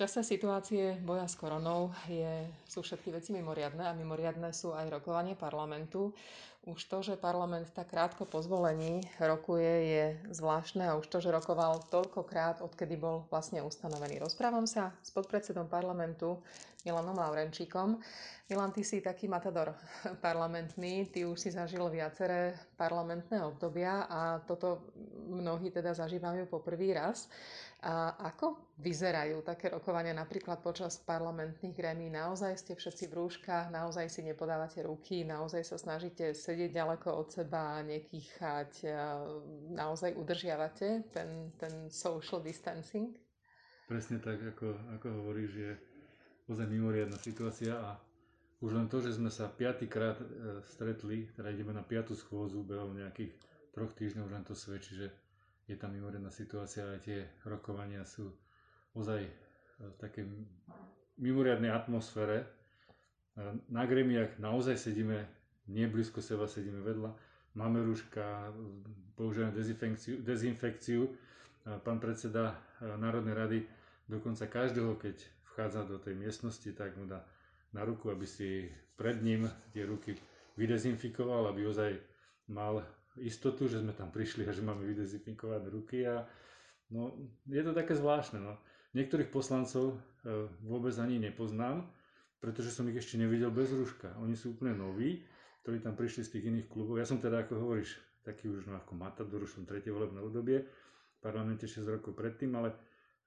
čase situácie boja s koronou je, sú všetky veci mimoriadne a mimoriadne sú aj rokovanie parlamentu. Už to, že parlament tak krátko po zvolení rokuje, je zvláštne a už to, že rokoval toľkokrát, odkedy bol vlastne ustanovený. Rozprávam sa s podpredsedom parlamentu Milanom Laurenčíkom. Milan, ty si taký matador parlamentný, ty už si zažil viaceré parlamentné obdobia a toto mnohí teda zažívajú po prvý raz. A ako vyzerajú také rokovania napríklad počas parlamentných grémí? Naozaj ste všetci v rúškach, naozaj si nepodávate ruky, naozaj sa snažíte sedieť ďaleko od seba a nekýchať, naozaj udržiavate ten, ten social distancing? Presne tak, ako, ako hovoríš, je ozaj mimoriadná situácia a už len to, že sme sa piatýkrát e, stretli, teda ideme na piatú schôzu behom nejakých troch týždňov, len to svedčí, že je tam mimoriadná situácia a tie rokovania sú ozaj e, v takej mimoriadnej atmosfére. E, na gremiách naozaj sedíme nie blízko seba, sedíme vedľa. Máme rúška, používame dezinfekciu, dezinfekciu. Pán predseda e, Národnej rady dokonca každého, keď vchádza do tej miestnosti, tak mu dá na ruku, aby si pred ním tie ruky vydezinfikoval, aby ozaj mal istotu, že sme tam prišli a že máme vydezinfikované ruky a no, je to také zvláštne. No. Niektorých poslancov e, vôbec ani nepoznám, pretože som ich ešte nevidel bez rúška. Oni sú úplne noví, ktorí tam prišli z tých iných klubov. Ja som teda, ako hovoríš, taký už no, ako matador, už som tretie volebné obdobie, v parlamente 6 rokov predtým, ale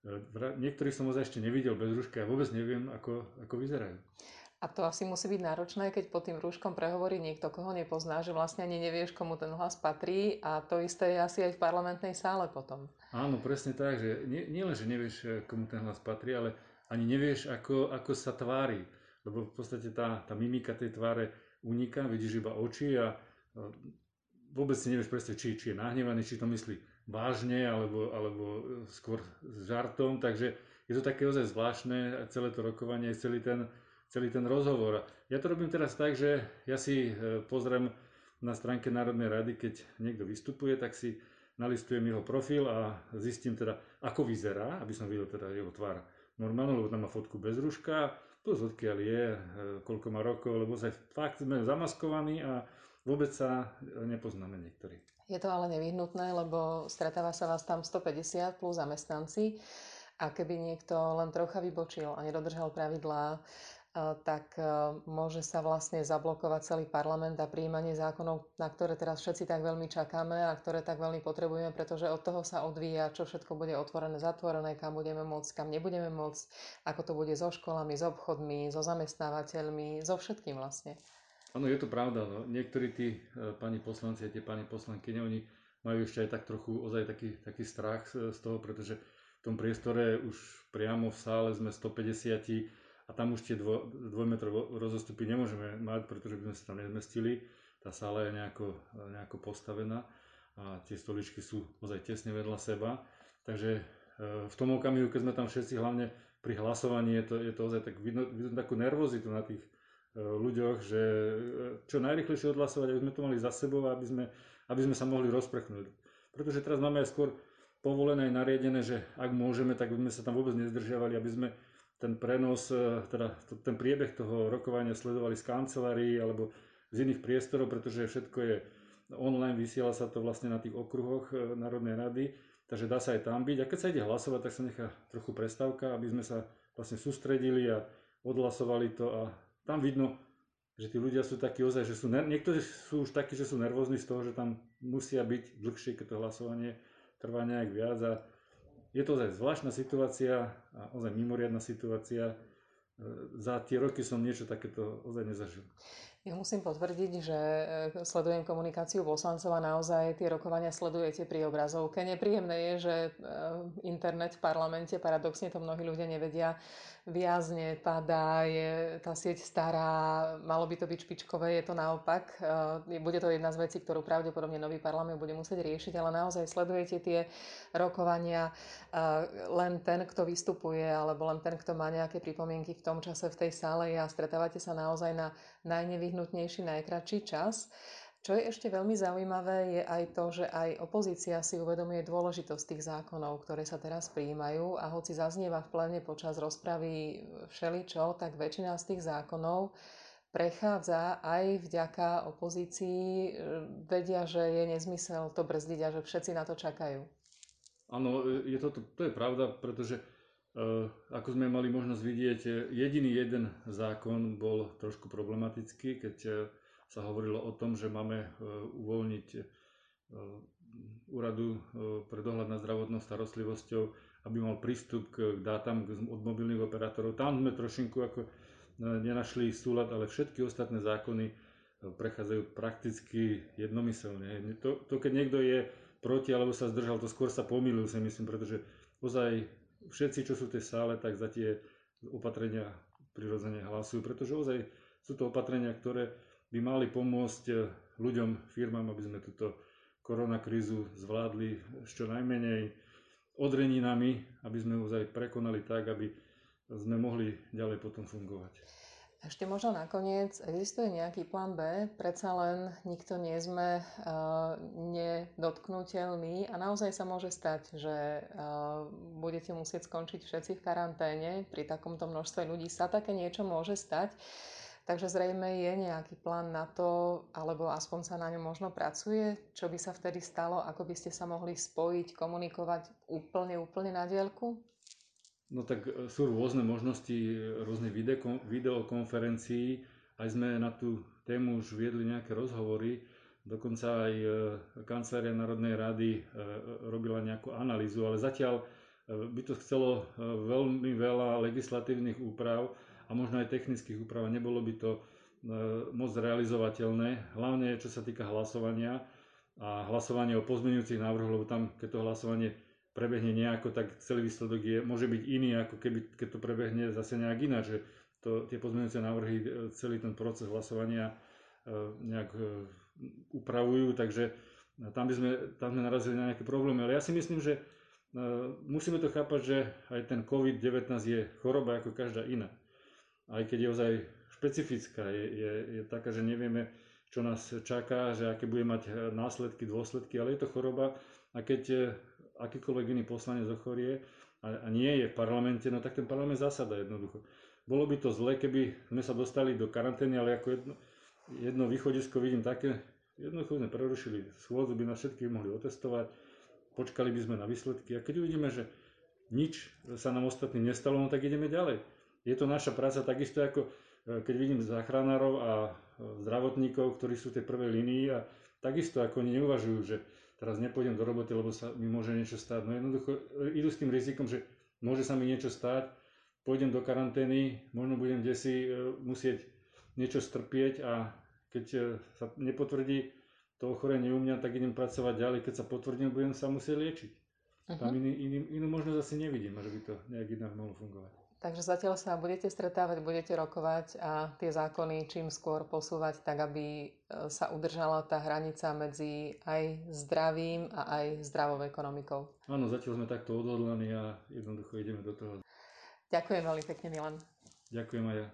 e, niektorých som ozaj ešte nevidel bez rúška a vôbec neviem, ako, ako vyzerajú. A to asi musí byť náročné, keď pod tým rúškom prehovorí niekto, koho nepozná, že vlastne ani nevieš, komu ten hlas patrí a to isté je asi aj v parlamentnej sále potom. Áno, presne tak, že nie, nie len, že nevieš, eh, komu ten hlas patrí, ale ani nevieš, ako, ako sa tvári. Lebo v podstate tá, tá mimika tej tváre uniká, vidíš iba oči a eh, vôbec si nevieš predstaviť, či, či je nahnevaný, či to myslí vážne, alebo, alebo eh, skôr s žartom. Takže je to také ozaj zvláštne, celé to rokovanie, celý ten, celý ten rozhovor. Ja to robím teraz tak, že ja si e, pozriem na stránke Národnej rady, keď niekto vystupuje, tak si nalistujem jeho profil a zistím teda, ako vyzerá, aby som videl teda jeho tvár normálne, lebo tam má fotku bez ruška, plus odkiaľ je, e, koľko má rokov, lebo sa fakt sme zamaskovaní a vôbec sa nepoznáme niektorí. Je to ale nevyhnutné, lebo stretáva sa vás tam 150 plus zamestnanci a keby niekto len trocha vybočil a nedodržal pravidlá, tak môže sa vlastne zablokovať celý parlament a príjmanie zákonov, na ktoré teraz všetci tak veľmi čakáme a ktoré tak veľmi potrebujeme, pretože od toho sa odvíja, čo všetko bude otvorené, zatvorené, kam budeme môcť, kam nebudeme môcť, ako to bude so školami, s obchodmi, so zamestnávateľmi, so všetkým vlastne. Áno, je to pravda. No. Niektorí tí e, pani poslanci a tie pani poslankyne, oni majú ešte aj tak trochu ozaj taký, taký strach z toho, pretože v tom priestore už priamo v sále sme 150 a tam už tie dvo, dvojmetrové rozostupy nemôžeme mať, pretože by sme sa tam nezmestili. Tá sála je nejako, nejako postavená a tie stoličky sú ozaj tesne vedľa seba. Takže e, v tom okamihu, keď sme tam všetci, hlavne pri hlasovaní, je to, je to ozaj tak vidno, vidno takú nervozitu na tých e, ľuďoch, že e, čo najrychlejšie odhlasovať, aby sme to mali za sebou, aby sme, aby sme sa mohli rozprechnúť. Pretože teraz máme aj skôr povolené nariadené, že ak môžeme, tak by sme sa tam vôbec nezdržiavali, aby sme ten prenos, e, teda ten priebeh toho rokovania sledovali z kancelárií alebo z iných priestorov, pretože všetko je online, vysiela sa to vlastne na tých okruhoch e, Národnej rady, takže dá sa aj tam byť. A keď sa ide hlasovať, tak sa nechá trochu prestávka, aby sme sa vlastne sústredili a odhlasovali to a tam vidno, že tí ľudia sú takí ozaj, že sú, niektorí sú už takí, že sú nervózni z toho, že tam musia byť dlhšie, keď to hlasovanie trvá nejak viac a je to ozaj zvláštna situácia a ozaj mimoriadná situácia. E, za tie roky som niečo takéto ozaj nezažil. Ja musím potvrdiť, že e, sledujem komunikáciu poslancov a naozaj tie rokovania sledujete pri obrazovke. Nepríjemné je, že e, internet v parlamente, paradoxne to mnohí ľudia nevedia, viazne, padá, je tá sieť stará, malo by to byť špičkové, je to naopak. E, bude to jedna z vecí, ktorú pravdepodobne nový parlament bude musieť riešiť, ale naozaj sledujete tie rokovania len ten, kto vystupuje, alebo len ten, kto má nejaké pripomienky v tom čase v tej sále a stretávate sa naozaj na najnevyhnutnejší, najkračší čas. Čo je ešte veľmi zaujímavé, je aj to, že aj opozícia si uvedomuje dôležitosť tých zákonov, ktoré sa teraz prijímajú a hoci zaznieva v plene počas rozpravy všeličo, tak väčšina z tých zákonov prechádza aj vďaka opozícii. Vedia, že je nezmysel to brzdiť a že všetci na to čakajú. Áno, je to, to je pravda, pretože uh, ako sme mali možnosť vidieť, jediný jeden zákon bol trošku problematický, keď uh, sa hovorilo o tom, že máme e, uvoľniť e, úradu e, pre dohľad nad zdravotnou starostlivosťou, aby mal prístup k dátam od mobilných operátorov. Tam sme trošinku ako nenašli súlad, ale všetky ostatné zákony prechádzajú prakticky jednomyselne. To, to keď niekto je proti alebo sa zdržal, to skôr sa pomýlil si myslím, pretože ozaj všetci, čo sú v tej sále, tak za tie opatrenia prirodzene hlasujú, pretože ozaj sú to opatrenia, ktoré by mali pomôcť eh, ľuďom, firmám, aby sme túto koronakrízu zvládli s čo najmenej odreninami, aby sme ju aj prekonali tak, aby sme mohli ďalej potom fungovať. Ešte možno nakoniec, existuje nejaký plán B? Predsa len nikto nie sme uh, nedotknutelní a naozaj sa môže stať, že uh, budete musieť skončiť všetci v karanténe. Pri takomto množstve ľudí sa také niečo môže stať. Takže zrejme je nejaký plán na to, alebo aspoň sa na ňom možno pracuje, čo by sa vtedy stalo, ako by ste sa mohli spojiť, komunikovať úplne, úplne na dielku? No tak e, sú rôzne možnosti rôznych videokonferencií. Aj sme na tú tému už viedli nejaké rozhovory. Dokonca aj e, kancelária Národnej rady e, robila nejakú analýzu, ale zatiaľ by to chcelo veľmi veľa legislatívnych úprav, a možno aj technických úprav. Nebolo by to e, moc realizovateľné, hlavne čo sa týka hlasovania a hlasovanie o pozmeňujúcich návrhoch, lebo tam, keď to hlasovanie prebehne nejako, tak celý výsledok je, môže byť iný, ako keby, keď to prebehne zase nejak ináč, že to, tie pozmeňujúce návrhy e, celý ten proces hlasovania e, nejak upravujú, takže tam, by sme, tam sme narazili na nejaké problémy. Ale ja si myslím, že musíme to chápať, že aj ten COVID-19 je choroba ako každá iná aj keď je ozaj špecifická, je, je, je taká, že nevieme, čo nás čaká, že aké bude mať následky, dôsledky, ale je to choroba. A keď eh, akýkoľvek iný poslanec ochorie a, a nie je v parlamente, no tak ten parlament zasada jednoducho. Bolo by to zle, keby sme sa dostali do karantény, ale ako jedno, jedno východisko vidím také, jednoducho sme prerušili schôdzu, by nás všetkých mohli otestovať, počkali by sme na výsledky. A keď uvidíme, že nič sa nám ostatným nestalo, no tak ideme ďalej je to naša práca takisto ako e, keď vidím záchranárov a e, zdravotníkov, ktorí sú v tej prvej línii a takisto ako oni neuvažujú, že teraz nepôjdem do roboty, lebo sa mi môže niečo stať. No jednoducho e, idú s tým rizikom, že môže sa mi niečo stať, pôjdem do karantény, možno budem desi musieť niečo strpieť a keď sa nepotvrdí to ochorenie u mňa, tak idem pracovať ďalej. Keď sa potvrdím, budem sa musieť liečiť. Uh-huh. Tam iný, iný, inú možnosť asi nevidím, že by to nejak inak mohlo fungovať. Takže zatiaľ sa budete stretávať, budete rokovať a tie zákony čím skôr posúvať tak, aby e, sa udržala tá hranica medzi aj zdravím a aj zdravou ekonomikou. Áno, zatiaľ sme takto odhodlaní a jednoducho ideme do toho. Ďakujem veľmi pekne, Milan. Ďakujem aj ja.